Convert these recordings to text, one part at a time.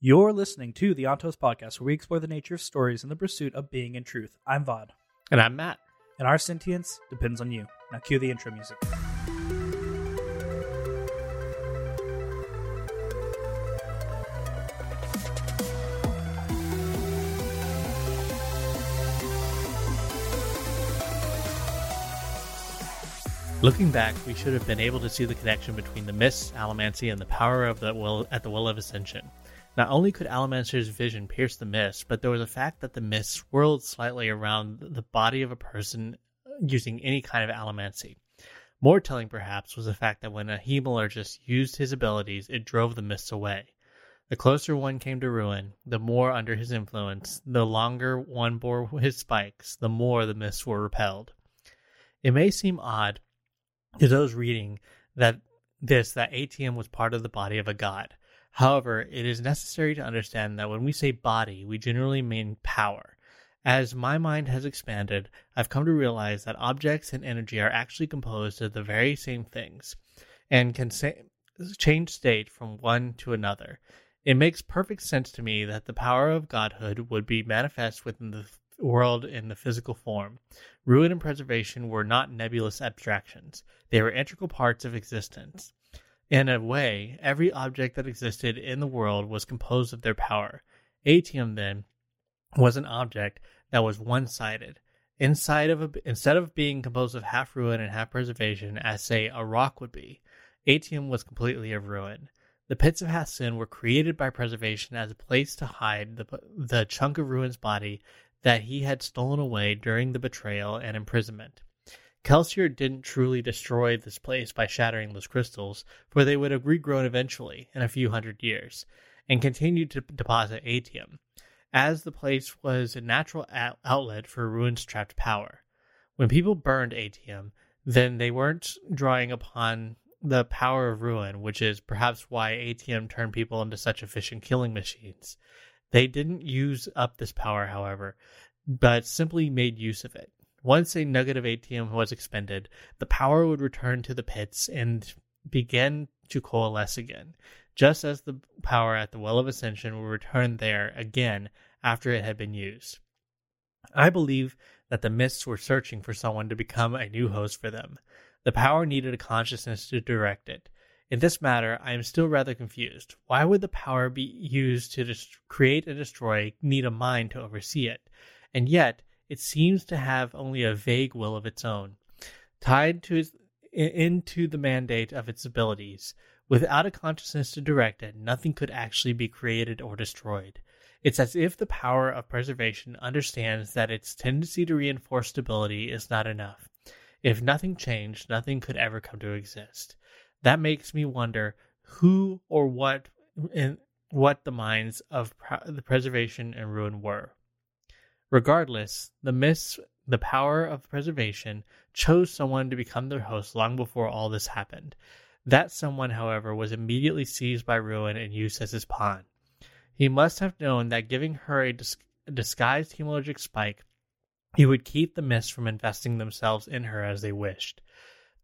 You're listening to the Ontos Podcast, where we explore the nature of stories in the pursuit of being and truth. I'm Vaud, And I'm Matt. and our sentience depends on you. Now cue the intro music. Looking back, we should have been able to see the connection between the mists, Allomancy, and the power of the will at the Well of Ascension. Not only could Allomancer's vision pierce the mist, but there was a fact that the mist swirled slightly around the body of a person using any kind of allomancy. More telling, perhaps, was the fact that when a hemalurgist used his abilities, it drove the mists away. The closer one came to ruin, the more under his influence, the longer one bore his spikes, the more the mists were repelled. It may seem odd to those reading that this that atium was part of the body of a god. However, it is necessary to understand that when we say body, we generally mean power. As my mind has expanded, I've come to realize that objects and energy are actually composed of the very same things and can sa- change state from one to another. It makes perfect sense to me that the power of godhood would be manifest within the world in the physical form. Ruin and preservation were not nebulous abstractions, they were integral parts of existence. In a way, every object that existed in the world was composed of their power. Atium, then, was an object that was one sided. Inside of a, instead of being composed of half ruin and half preservation, as say a rock would be, Atium was completely of ruin. The pits of Hathsin were created by preservation as a place to hide the, the chunk of Ruin's body that he had stolen away during the betrayal and imprisonment. Kelsier didn't truly destroy this place by shattering those crystals, for they would have regrown eventually in a few hundred years, and continued to deposit atium, as the place was a natural outlet for Ruin's trapped power. When people burned atium, then they weren't drawing upon the power of ruin, which is perhaps why atium turned people into such efficient killing machines. They didn't use up this power, however, but simply made use of it. Once a nugget of atium was expended, the power would return to the pits and begin to coalesce again, just as the power at the Well of Ascension would return there again after it had been used. I believe that the mists were searching for someone to become a new host for them. The power needed a consciousness to direct it. In this matter, I am still rather confused. Why would the power be used to dest- create and destroy need a mind to oversee it? And yet, it seems to have only a vague will of its own, tied to its, into the mandate of its abilities. Without a consciousness to direct it, nothing could actually be created or destroyed. It's as if the power of preservation understands that its tendency to reinforce stability is not enough. If nothing changed, nothing could ever come to exist. That makes me wonder who or what in what the minds of the preservation and ruin were. Regardless, the mists, the power of preservation, chose someone to become their host long before all this happened. That someone, however, was immediately seized by ruin and used as his pawn. He must have known that giving her a, dis- a disguised hemalurgic spike he would keep the mists from investing themselves in her as they wished.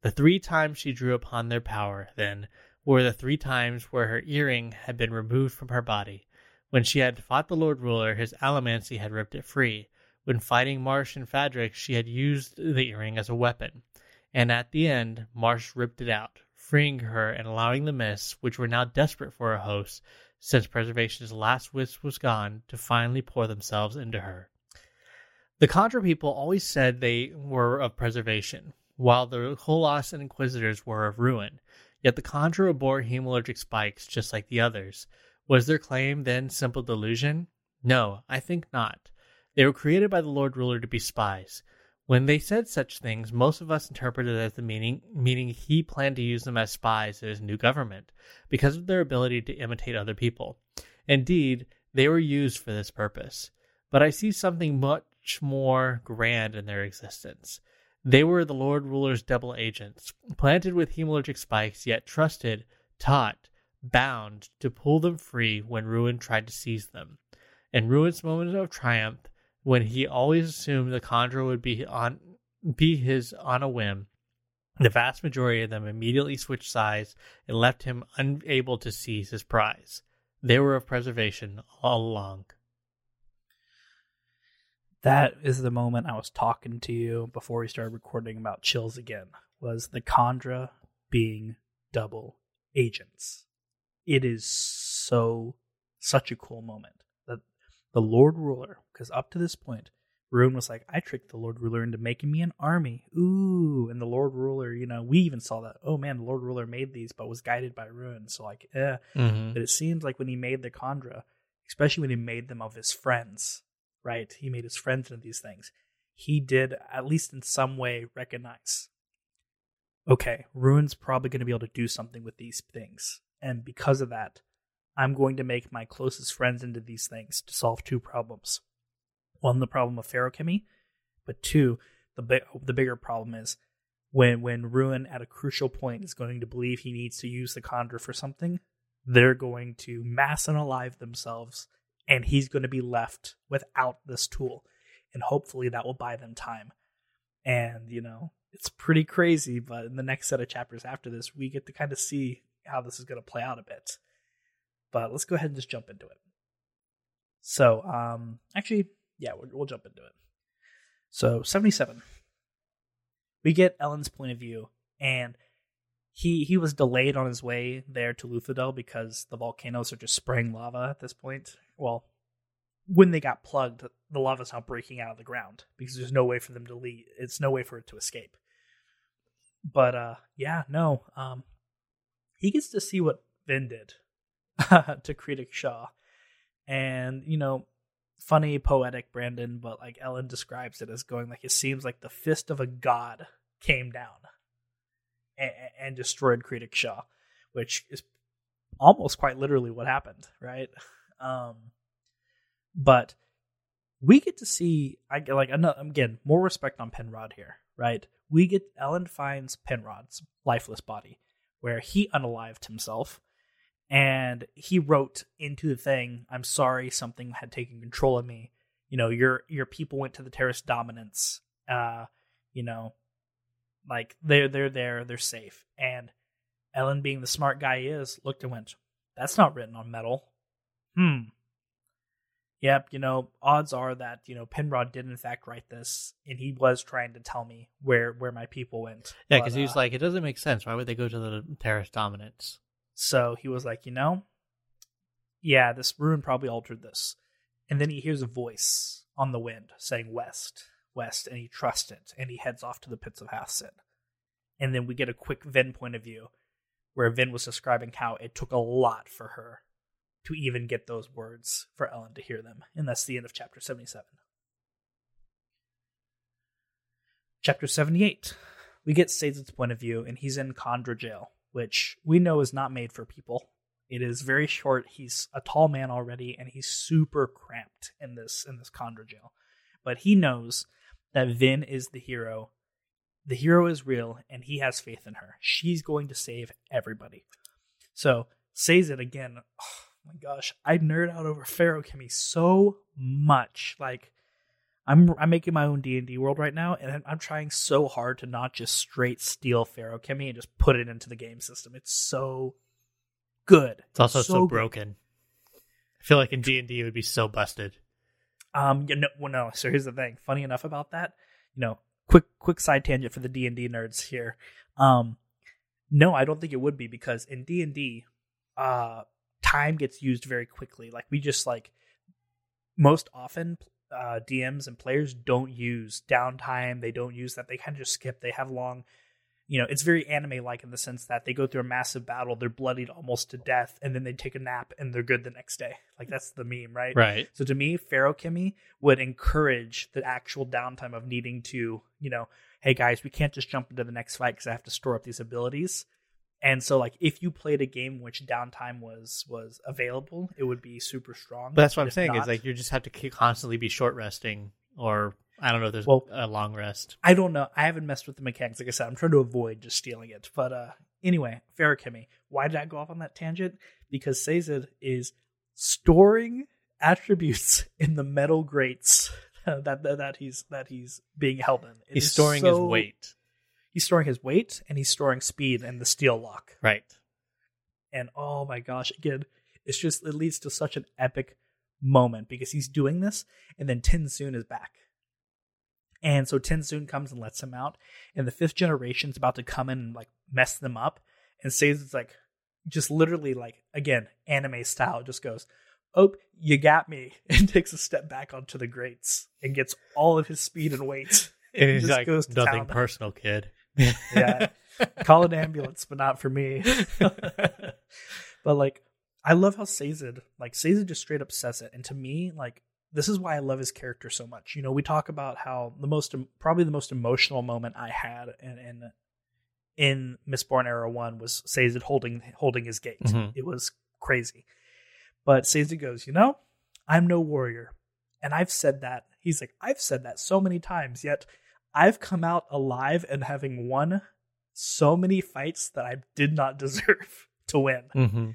The three times she drew upon their power, then, were the three times where her earring had been removed from her body. When she had fought the Lord Ruler, his allomancy had ripped it free. When fighting Marsh and Fadrex, she had used the earring as a weapon. And at the end, Marsh ripped it out, freeing her and allowing the mists, which were now desperate for a host, since preservation's last wisp was gone, to finally pour themselves into her. The Kandra people always said they were of preservation, while the Koloss and Inquisitors were of ruin. Yet the Kandra bore hemalurgic spikes just like the others. Was their claim then simple delusion? No, I think not. They were created by the Lord Ruler to be spies. When they said such things, most of us interpreted it as the meaning meaning he planned to use them as spies in his new government, because of their ability to imitate other people. Indeed, they were used for this purpose. But I see something much more grand in their existence. They were the Lord Ruler's double agents, planted with hemalurgic spikes, yet trusted, taught, bound to pull them free when Ruin tried to seize them. In Ruin's moment of triumph, when he always assumed the conjurer would be on be his on a whim, the vast majority of them immediately switched sides and left him unable to seize his prize. They were of preservation all along. That is the moment I was talking to you before we started recording about chills again. Was the Kandra being double agents? It is so such a cool moment that the Lord Ruler, because up to this point, Ruin was like, I tricked the Lord Ruler into making me an army. Ooh, and the Lord Ruler, you know, we even saw that. Oh man, the Lord Ruler made these, but was guided by Ruin. So like, eh. Mm-hmm. But it seems like when he made the Kandra, especially when he made them of his friends, right? He made his friends into these things. He did, at least in some way, recognize okay, Ruin's probably going to be able to do something with these things. And because of that, I'm going to make my closest friends into these things to solve two problems. One, the problem of feruchemy, but two, the bi- the bigger problem is when when Ruin at a crucial point is going to believe he needs to use the Kandra for something, they're going to mass and alive themselves, and he's going to be left without this tool, and hopefully that will buy them time. And you know, it's pretty crazy, but in the next set of chapters after this, we get to kind of see how this is going to play out a bit. But let's go ahead and just jump into it. So, um, actually, yeah, we'll, we'll jump into it. So, 77. We get Elend's point of view, and he he was delayed on his way there to Luthadel because the volcanoes are just spraying lava at this point. Well, when they got plugged, the lava's not breaking out of the ground because there's no way for them to leave. It's no way for it to escape. But uh, yeah, no. Um, he gets to see what Vin did to Kredik Shaw, and you know, funny, poetic, Brandon. But like Elend describes it as going like it seems like the fist of a god came down and, and destroyed Kredik Shaw, which is almost quite literally what happened, right? Um, but we get to see I get like another, again more respect on Penrod here, right? We get Elend finds Penrod's lifeless body where he unalived himself and he wrote into the thing, "I'm sorry, something had taken control of me. You know, your your people went to the Terris Dominance. Uh, you know, like they're they're there, they're safe." And Elend being the smart guy he is, looked and went, "That's not written on metal." Hmm yep, you know, odds are that, you know, Penrod did in fact write this and he was trying to tell me where where my people went. Yeah, because he was uh, like, it doesn't make sense. Why would they go to the Terris Dominance? so he was like, you know, yeah, this ruin probably altered this. And then he hears a voice on the wind saying west, west, and he trusts it and he heads off to the pits of Hathsin. And then we get a quick Vin point of view where Vin was describing how it took a lot for her to even get those words for Elend to hear them. And that's the end of chapter 77. Chapter 78. We get Sazed's point of view, and he's in Kandra jail, which we know is not made for people. It is very short. He's a tall man already, and he's super cramped in this in this Kandra jail. But he knows that Vin is the hero. The hero is real, and he has faith in her. She's going to save everybody. So Sazed again. Oh my gosh, I nerd out over Feruchemy so much. Like I'm I'm making my own D and D world right now, and I'm, I'm trying so hard to not just straight steal Feruchemy and just put it into the game system. It's so good. It's also so, good. broken. I feel like in D and D it would be so busted. Um, you know, well, no. So here's the thing. Funny enough about that, you know, quick quick side tangent for the D and D nerds here. Um, no, I don't think it would be because in D and D, uh, time gets used very quickly. Like we just like most often, uh, DMs and players don't use downtime. They don't use that. They kind of just skip. They have long. You know, it's very anime like in the sense that they go through a massive battle, they're bloodied almost to death, and then they take a nap and they're good the next day. Like that's the meme, right? Right. So to me, Feruchemy would encourage the actual downtime of needing to, you know, hey guys, we can't just jump into the next fight because I have to store up these abilities. And so, like, if you played a game which downtime was was available, it would be super strong. But that's what I'm saying not- is like you just have to constantly be short resting, or I don't know. There's Well- a long rest. I don't know. I haven't messed with the mechanics. Like I said, I'm trying to avoid just stealing it. But uh anyway, Feruchemy. Why did I go off on that tangent? Because Sazed is storing attributes in the metal grates that that, that he's that he's being held in. It He's storing his weight. He's storing his weight and he's storing speed and the steel lock. Right. And oh my gosh, again, It's just it leads to such an epic moment because he's doing this, and then Tensoon is back. And so Tensoon comes and lets him out, and the fifth generation's about to come in and like mess them up. And Sazed's like, just literally like again anime style, just goes, "Oh, you got me," and takes a step back onto the grates and gets all of his speed and weight. And he's just like, goes to nothing town. personal, kid. Yeah. Call an ambulance, but not for me. but like, I love how Sazed, like Sazed just straight up says it, and to me, like this is why I love his character so much. You know, we talk about how the most, probably the most emotional moment I had in in, in Mistborn Era One was Sazed holding holding his gate. Mhm. It was crazy, but Sazed goes, you know, I'm no warrior, and I've said that. He's like, I've said that so many times, yet I've come out alive and having won so many fights that I did not deserve to win. Mm-hmm.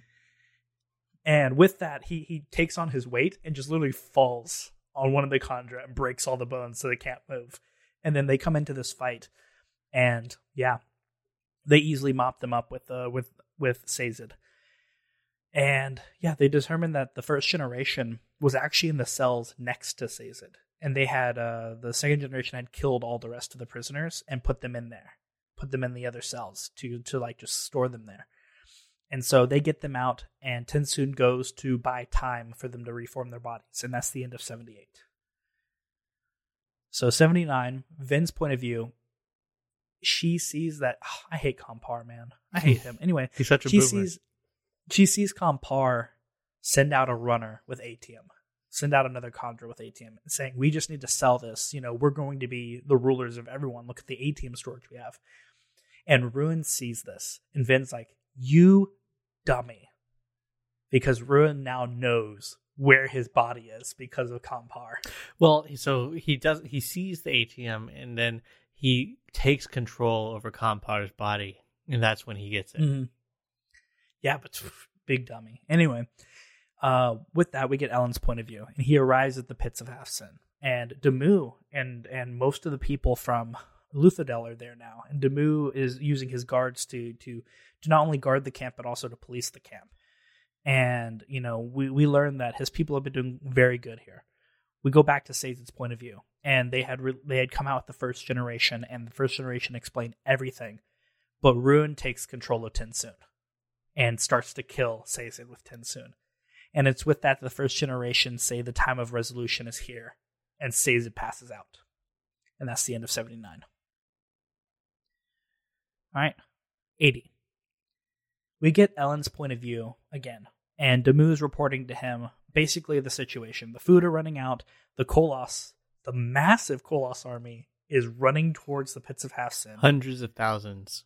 And with that, he he takes on his weight and just literally falls on one of the Kandra and breaks all the bones so they can't move. And then they come into this fight, and yeah, they easily mop them up with uh with with Sazed. And yeah, they determined that the first generation was actually in the cells next to Sazed. And they had uh the second generation had killed all the rest of the prisoners and put them in there. Put them in the other cells to to like just store them there. And so they get them out, and Tensoon goes to buy time for them to reform their bodies, and that's the end of 78. So 79, Vin's point of view, she sees that ah, I hate KanPaar, man. I hate him. Anyway, He's such a she boomer. sees she sees KanPaar send out a runner with atium, send out another Kandra with atium, saying, "We just need to sell this. You know, we're going to be the rulers of everyone. Look at the atium storage we have." And Ruin sees this, and Vin's like, "You dummy," because Ruin now knows where his body is because of KanPaar. Well, so he does. He sees the atium, and then he takes control over KanPaar's body, and that's when he gets it. Mm-hmm. Yeah, but big dummy. Anyway, uh, with that, we get Elend's point of view, and he arrives at the pits of Hathsin, and Demoux and and most of the people from Luthadel are there now, and Demoux is using his guards to to to not only guard the camp but also to police the camp. And you know, we we learn that his people have been doing very good here. We go back to Sazed's point of view, and they had re- they had come out with the first generation, and the first generation explained everything, but Ruin takes control of Tensoon and starts to kill Sazed with Tensoon. And it's with that the first generation say the time of resolution is here, and Sazed passes out. And that's the end of 79. All right, 80. We get Elend's point of view again, and Demoux is reporting to him basically the situation. The food are running out, the Koloss, the massive Koloss army, is running towards the pits of Hathsin Hundreds of thousands.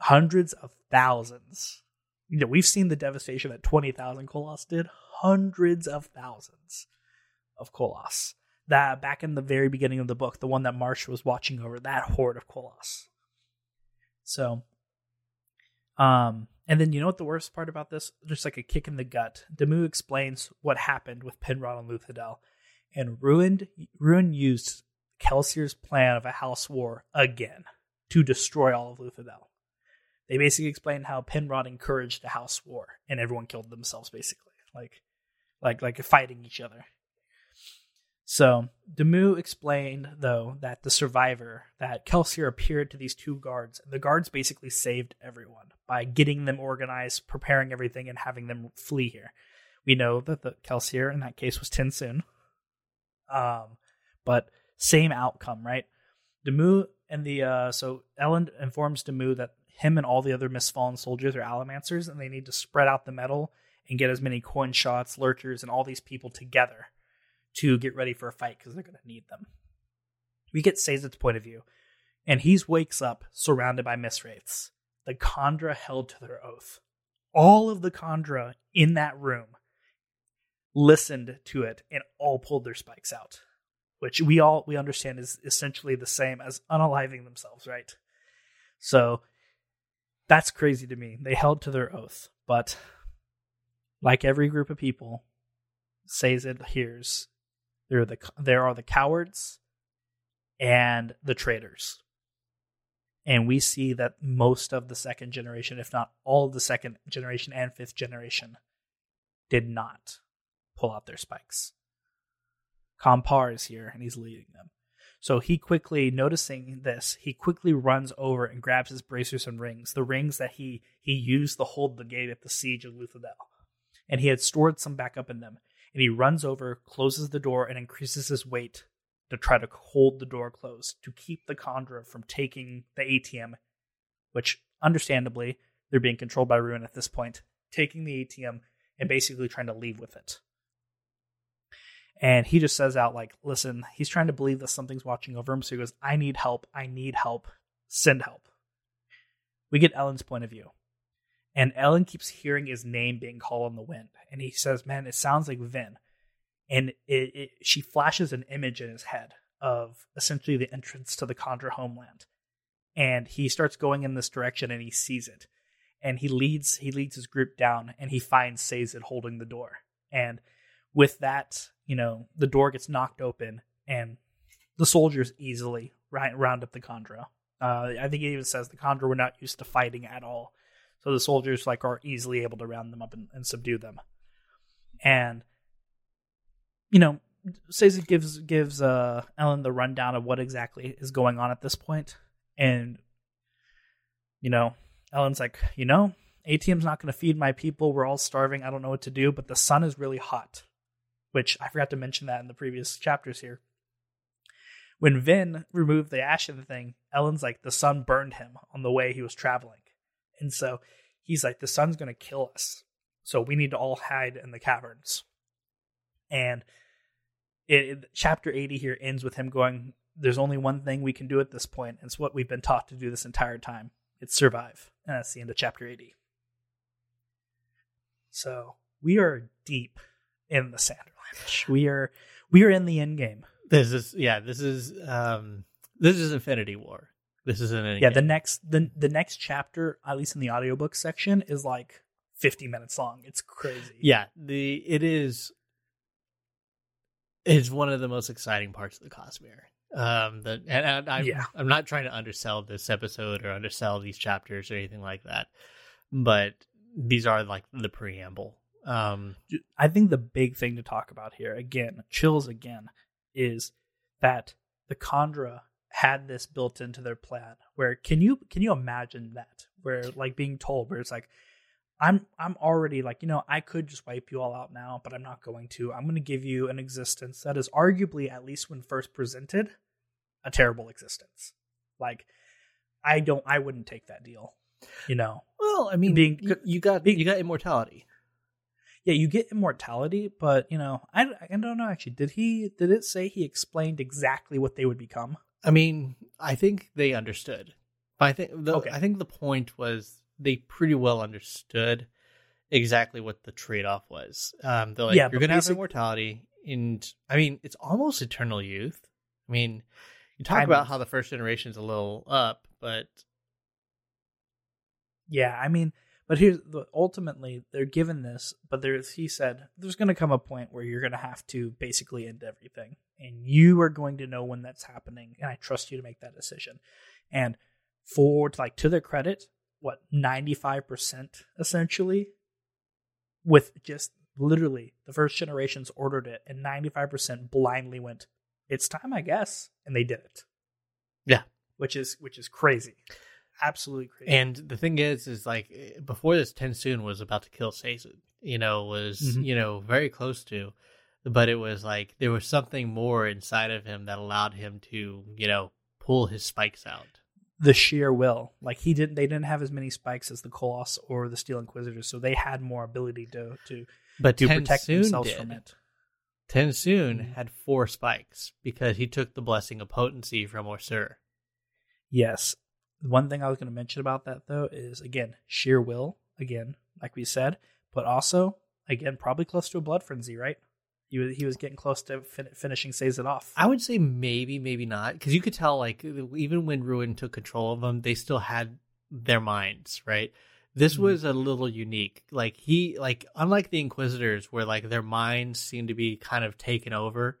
hundreds of thousands. You know, we've seen the devastation that 20,000 Koloss did, hundreds of thousands of Koloss. That back in the very beginning of the book, the one that Marsh was watching over, that horde of Koloss. So, um, and then you know what the worst part about this? Just like a kick in the gut. Demoux explains what happened with Penrod and Luthadel, and ruined Ruin used Kelsier's plan of a house war again to destroy all of Luthadel. They basically explained how Penrod encouraged a house war and everyone killed themselves basically. Like like like fighting each other. So Demoux explained though that the survivor that Kelsier appeared to these two guards and the guards basically saved everyone by getting them organized, preparing everything, and having them flee here. We know that the Kelsier in that case was Tensoon. Um but same outcome, right? Demoux and the uh so Elend informs Demoux that him and all the other misfallen soldiers are Allomancers and they need to spread out the metal and get as many coin shots, lurchers, and all these people together to get ready for a fight because they're going to need them. We get Sazed's point of view, and he wakes up surrounded by mistwraiths. The Kandra held to their oath. All of the Kandra in that room listened to it and all pulled their spikes out, which we all we understand is essentially the same as unaliving themselves, right? So that's crazy to me. They held to their oath, but like every group of people, Sazed hears there the there are the cowards and the traitors. And we see that most of the second generation, if not all of the second generation and fifth generation, did not pull out their spikes. KanPaar is here and he's leading them. So he quickly, noticing this, he quickly runs over and grabs his bracers and rings, the rings that he he used to hold the gate at the siege of Luthadel. And he had stored some back up in them. And he runs over, closes the door, and increases his weight to try to hold the door closed to keep the kandra from taking the atium, which understandably they're being controlled by Ruin at this point, taking the atium and basically trying to leave with it. And he just says out, like, listen, he's trying to believe that something's watching over him. So he goes, I need help. I need help. Send help. We get Elend's point of view. And Elend keeps hearing his name being called on the wind. And he says, man, it sounds like Vin. And it, it, she flashes an image in his head of essentially the entrance to the kandra homeland. And he starts going in this direction and he sees it. And he leads he leads his group down and he finds Sazed holding the door. And with that you know, the door gets knocked open and the soldiers easily round up the kandra. Uh, I think it even says the kandra were not used to fighting at all, so the soldiers like are easily able to round them up and, and subdue them. And you know, Sazed gives gives uh, Elend the rundown of what exactly is going on at this point. point, and you know, Elend's like, you know, atium's not going to feed my people. We're all starving. I don't know what to do, but the sun is really hot which I forgot to mention that in the previous chapters here. When Vin removed the ash in the thing, Elend's like, the sun burned him on the way he was traveling. And so he's like, the sun's going to kill us. So we need to all hide in the caverns. And it, it, chapter 80 here ends with him going, There's only one thing we can do at this point. It's what we've been taught to do this entire time it's survive. And that's the end of chapter 80. So we are deep in the Sandra we are we are in the end game. This is yeah. This is um this is Infinity War. This is an yeah. The next the the next chapter, at least in the audiobook section, is like fifty minutes long. It's crazy. Yeah. The it is It's one of the most exciting parts of the Cosmere. Um, the and, and I'm yeah. I'm not trying to undersell this episode or undersell these chapters or anything like that, but these are like the preamble um, I think the big thing to talk about here, again, chills again, is that the kandra had this built into their plan. Where can you can you imagine that? Where like being told, where it's like, I'm I'm already like you know I could just wipe you all out now, but I'm not going to. I'm going to give you an existence that is arguably, at least when first presented, a terrible existence. Like I don't, I wouldn't take that deal. You know. Well, I mean, being you got being, you got immortality yeah, you get immortality, but you know, I, I don't know actually. Did he did it say he explained exactly what they would become? I mean, I think they understood. I think the okay. I think the point was they pretty well understood exactly what the trade off was. Um, they're like, yeah, you're gonna basic- have immortality, and I mean, it's almost eternal youth. I mean, you talk I about how the first generation is a little up, but yeah, I mean, but here's the ultimately they're given this, but there's he said there's going to come a point where you're going to have to basically end everything, and you are going to know when that's happening, and I trust you to make that decision. And for like to their credit, what ninety five percent essentially, with just literally the first generations ordered it, and ninety five percent blindly went, "It's time, I guess," and they did it. Yeah, which is which is crazy absolutely crazy. And the thing is, is like eh, before this, TenSoon was about to kill Sazed. You know, was mm-hmm. you know very close to, but it was like there was something more inside of him that allowed him to you know pull his spikes out. The sheer will, like he didn't. They didn't have as many spikes as the Koloss or the Steel Inquisitors, so they had more ability to to but to Ten protect Soon themselves did. from it. TenSoon mm-hmm. had four spikes because he took the blessing of potency from OreSeur. Yes, one thing I was going to mention about that though is again sheer will. Again, like we said, but also again probably close to a blood frenzy, right? He was he was getting close to fin- finishing it off. I would say maybe maybe not because you could tell like even when Ruin took control of them, they still had their minds right. This mm-hmm. was a little unique. Like he like unlike the Inquisitors where like their minds seemed to be kind of taken over.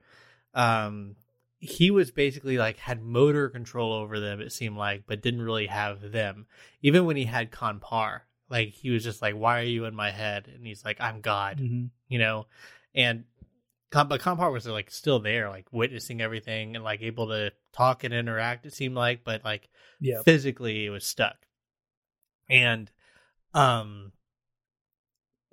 Um, he was basically like had motor control over them it seemed like but didn't really have them even when he had KanPaar like he was just like, "Why are you in my head?" And he's like, "I'm God," Mhm. you know, and but KanPaar was like still there, like witnessing everything and like able to talk and interact. It seemed like, but like Yeah. physically it was stuck and um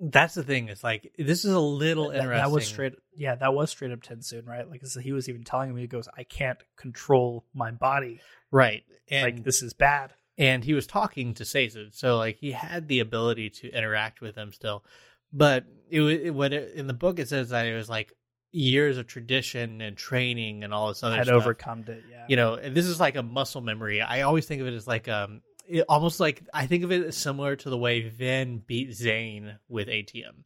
that's the thing it's like this is a little That, interesting that was straight. Yeah, that was straight up Tensoon, right? Like so he was even telling me, he goes, "I can't control my body. right and like this is bad." and he was talking to Seizu, so like he had the ability to interact with them still but it was it, what it, in the book it says that it was like years of tradition and training and all this other Had stuff overcome it. Yeah. you know and this is like a muscle memory i always think of it as like um it, almost like i think of it as similar to the way vin beat zane with atium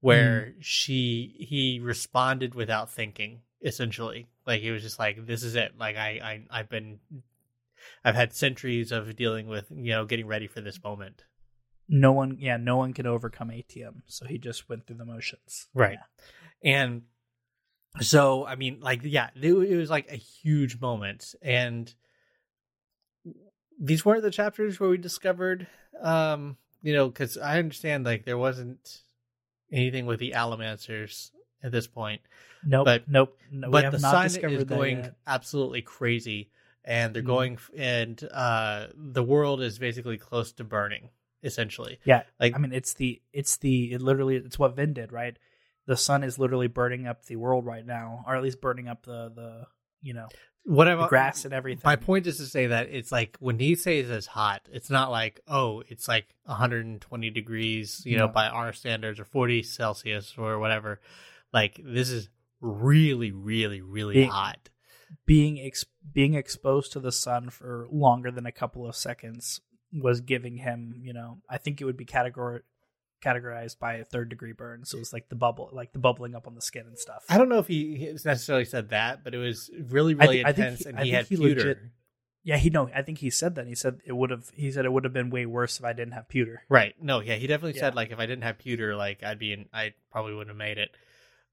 where mm. she he responded without thinking essentially like he was just like this is it like i, I i've been i've had centuries of dealing with you know getting ready for this moment no one. Yeah, no one can overcome atium. So he just went through the motions. Right. And so, I mean, like, yeah, it, it was like a huge moment. And these weren't the chapters where we discovered, um, you know, because I understand like there wasn't anything with the Allomancers at this point, Nope. But- nope. No, but the sun is going absolutely crazy, and they're Mhm. going, and uh, the world is basically close to burning, essentially. Yeah, Like, I mean, it's the it's the it literally it's what Vin did, right? The sun is literally burning up the world right now, or at least burning up the the you know what I'm grass and everything. My point is to say that it's like when he says it's hot, it's not like oh, it's like 120 degrees, you know, by our standards, or 40 Celsius or whatever. Like this is really, really, really Being- hot. being ex- being exposed to the sun for longer than a couple of seconds was giving him, you know, I think it would be categor- categorized by a third degree burn. So it was like the bubble, like the bubbling up on the skin and stuff. I don't know if he he necessarily said that, but it was really, I really thi- I think intense, he- and I he think had he pewter. legit- yeah, he no, I think he said that. He said it would have. He said it would have been way worse if I didn't have pewter. Right. No, yeah, he definitely Yeah. said like if I didn't have pewter, like I'd be in I probably wouldn't have made it.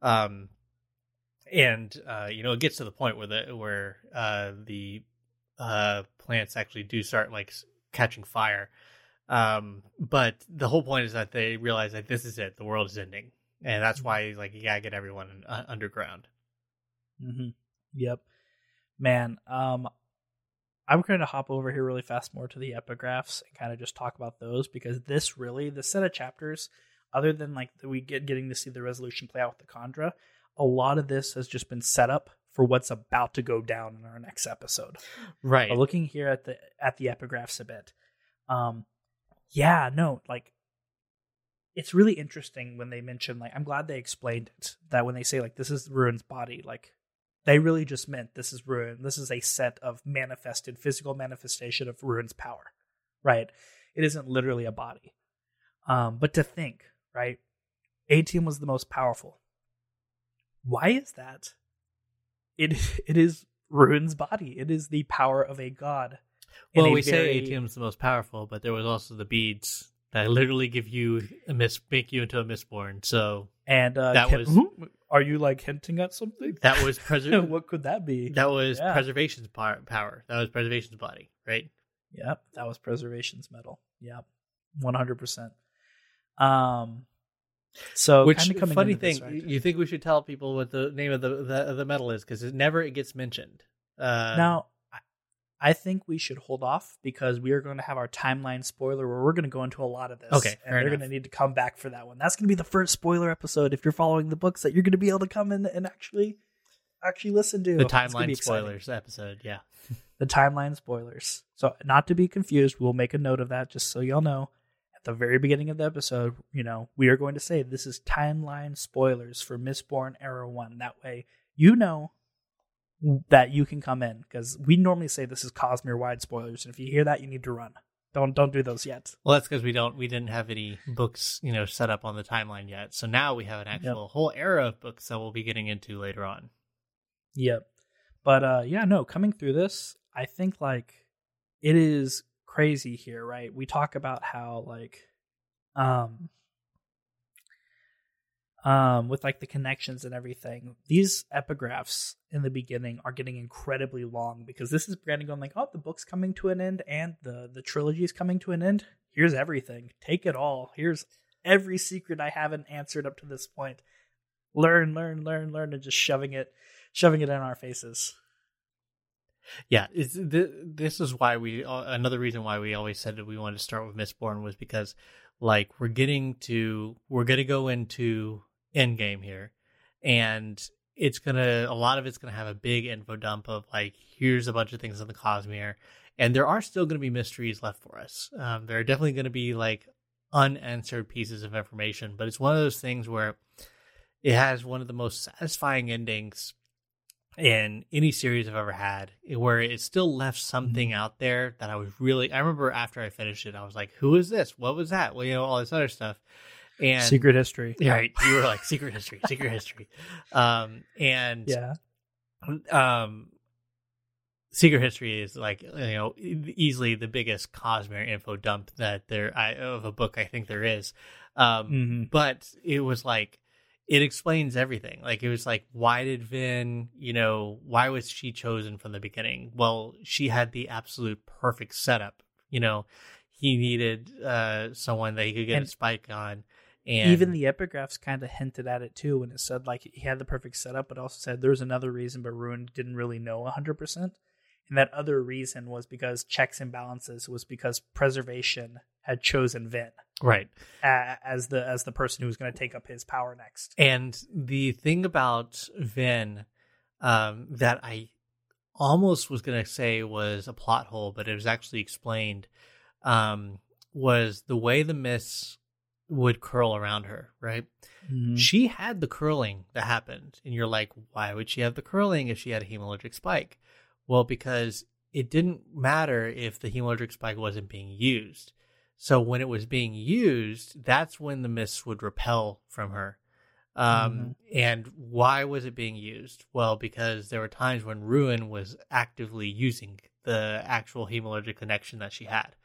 Um and uh you know, it gets to the point where the where uh the uh plants actually do start like catching fire. Um but the whole point is that they realize that this is it, the world is ending. And that's why like you got to get everyone uh, underground. Mm-hmm. Yep, man. Um, I'm going to hop over here really fast more to the epigraphs and kind of just talk about those because this really the set of chapters, other than like the, we get getting to see the resolution play out with the Kandra, a lot of this has just been set up for what's about to go down in our next episode. Right. But looking here at the at the epigraphs a bit, um, yeah, no, like it's really interesting when they mention like I'm glad they explained it that when they say like this is Ruin's body, like they really just meant this is Ruin. This is a set of manifested physical manifestation of Ruin's power, right? It isn't literally a body. Um, but to think, right? Atium was the most powerful. Why is that? It it is Ruin's body. It is the power of a god. Well, we very- say atium's the most powerful, but there was also the beads that literally give you a mis make you into a Mistborn. So and uh, that can- was-? Are you like hinting at something? that was preser- what could that be? that was Yeah. preservation's power, power. That was preservation's body, right? Yep, that was preservation's metal. Yep, one hundred percent. Um, so Which kind of coming funny into this, thing, right? you think we should tell people what the name of the the, the medal is because it never it gets mentioned. Uh, now, I- think we should hold off because we are going to have our timeline spoiler where we're going to go into a lot of this. Okay, and they're going to need to come back for that one. That's going to be the first spoiler episode if you're following the books that you're going to be able to come in and actually actually listen to the timeline exciting. spoilers episode, yeah. the timeline spoilers. So, not to be confused, we'll make a note of that just so y'all know. At the very beginning of the episode, you know, we are going to say this is timeline spoilers for Mistborn Era 1. That way, you know that you can come in because we normally say this is Cosmere wide spoilers. And if you hear that, you need to run. Don't don't do those yet. Well, that's because we don't we didn't have any books you know set up on the timeline yet. So now we have an actual whole era of books that we'll be getting into later on. Yep. But uh yeah, no, coming through this, I think like it is crazy here, right? We talk about how like um um with like the connections and everything. These epigraphs in the beginning are getting incredibly long because this is Brandon going like, "Oh, the book's coming to an end and the the trilogy is coming to an end. here's everything. Take it all. Here's every secret I haven't answered up to this point. Learn, learn, learn, learn, and just shoving it, shoving it in our faces. Yeah, it's, th- this is why we uh, another reason why we always said that we wanted to start with Mistborn was because like we're getting to we're gonna go into Endgame here, and it's gonna a lot of it's gonna have a big info dump of like here's a bunch of things in the Cosmere, and there are still gonna be mysteries left for us. Um, there are definitely gonna be like unanswered pieces of information, but it's one of those things where it has one of the most satisfying endings in any series I've ever had, where it still left something Mm-hmm. out there that I was really. I remember after I finished it, I was like, "Who is this? What was that?" Well, you know, all this other stuff. And Secret history. Yeah, right. You were like secret history, secret history. Um, and Yeah. um, secret history is like you know easily the biggest Cosmere info dump that there I, of a book I think there is. Um, hmm but it was like it explains everything. Like it was like, why did Vin, you know, why was she chosen from the beginning? Well, she had the absolute perfect setup. You know, he needed uh someone that he could get And a spike on. And Even the epigraphs kind of hinted at it too when it said like he had the perfect setup, but also said there's another reason, but Ruin didn't really know 100%. And that other reason was because checks and balances was because preservation had chosen Vin right. as the as the person who was going to take up his power next. And the thing about Vin um, that I almost was going to say was a plot hole, but it was actually explained, um, was the way the mists would curl around her, right? She had the curling that happened. And you're like, why would she have the curling if she had a hemalurgic spike? Well, because it didn't matter if the hemalurgic spike wasn't being used. So when it was being used, that's when the mists would repel from her. Um, And why was it being used? Well, because there were times when Ruin was actively using the actual hemalurgic connection that she had.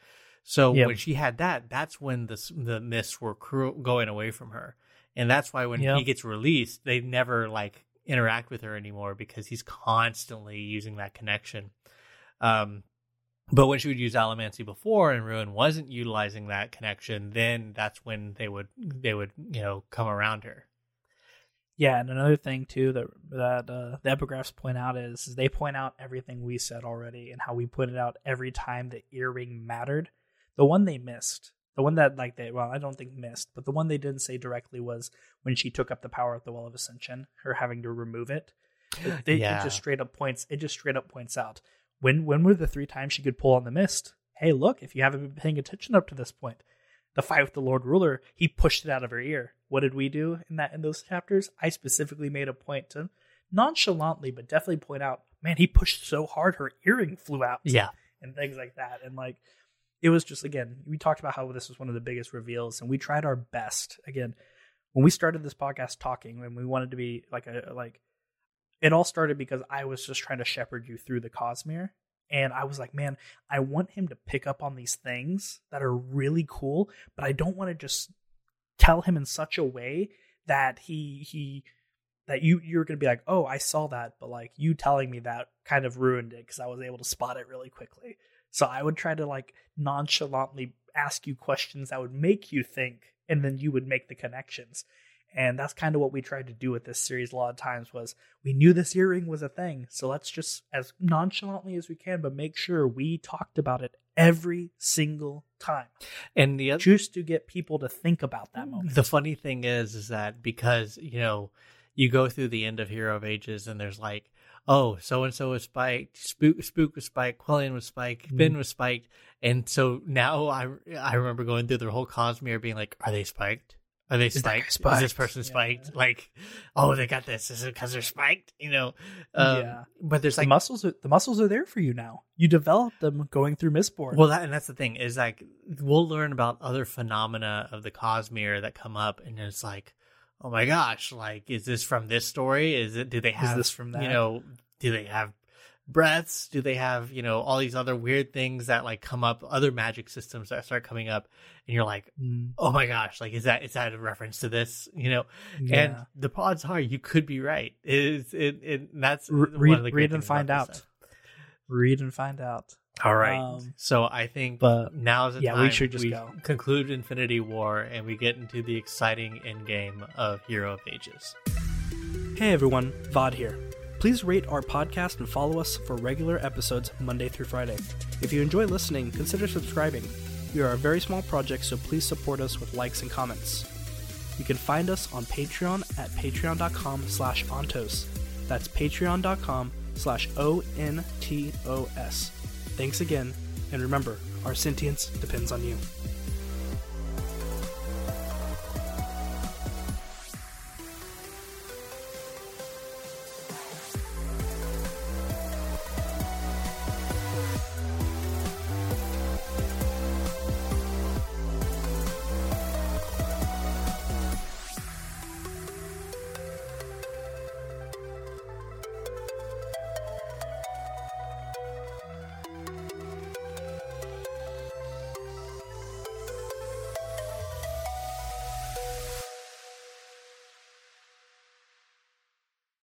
So Yep. when she had that, that's when the the mists were cru- going away from her, and that's why when Yep. he gets released, they never like interact with her anymore because he's constantly using that connection. Um, but when she would use Allomancy before and Ruin wasn't utilizing that connection, then that's when they would they would you know come around her. Yeah, and another thing too that that uh, the epigraphs point out is, is they point out everything we said already and how we pointed out every time the earring mattered. The one they missed, the one that like they well, I don't think missed, but the one they didn't say directly was when she took up the power of the Well of Ascension, her having to remove it. It, they- it Yeah. just straight up points. It just straight up points out when when were the three times she could pull on the mist. Hey, look! If you haven't been paying attention up to this point, the fight with the Lord Ruler, he pushed it out of her ear. What did we do in that in those chapters? I specifically made a point to nonchalantly, but definitely point out, man, he pushed so hard her earring flew out. Yeah, And things like that. And like it was just again, we talked about how this was one of the biggest reveals, and we tried our best. Again, when we started this podcast talking, and we wanted to be like a like it all started because I was just trying to shepherd you through the Cosmere. And I was like, man, I want him to pick up on these things that are really cool, but I don't want to just tell him in such a way that he he that you you're gonna be like, oh, I saw that, but like you telling me that kind of ruined it because I was able to spot it really quickly. So I would try to like nonchalantly ask you questions that would make you think, and then you would make the connections. And that's kind of what we tried to do with this series a lot of times was we knew this earring was a thing. So let's just as nonchalantly as we can, but make sure we talked about it every single time. and the other Just to get people to think about that moment. The funny thing is, is that because you know you go through the end of Hero of Ages, and there's like, oh, so and so was spiked, Spook, Spook was spiked, Quellion was spiked, Mhm. Ben was spiked, and so now I I remember going through the whole Cosmere, being like, are they spiked? Are they guy spiked? Is this person Yeah. spiked? Like, oh, they got this. Is it because they're spiked? You know? Um, Yeah. But there's the like muscles are the muscles are there for you now. You develop them going through Mistborn. Well, that and that's the thing is like we'll learn about other phenomena of the Cosmere that come up, and it's like, oh my gosh, like is this from this story? Is it? Do they have this from that? You know, do they have breaths? Do they have you know all these other weird things that like come up? Other magic systems that start coming up, and you're like, Mm, oh my gosh, like is that is that a reference to this? You know, yeah. and the odds are you could be right. It is it, it that's read, of the great read and find out. Read and find out. All right. Um, so I think but now is the yeah, time we should just go. conclude Infinity War and we get into the exciting end game of Hero of Ages. Hey everyone, Vaud here. Please rate our podcast and follow us for regular episodes Monday through Friday. If you enjoy listening, consider subscribing. We are a very small project, so please support us with likes and comments. You can find us on Patreon at patreon.com slash ontos. That's patreon.com slash O-N-T-O-S. Thanks again, and remember, our sentience depends on you.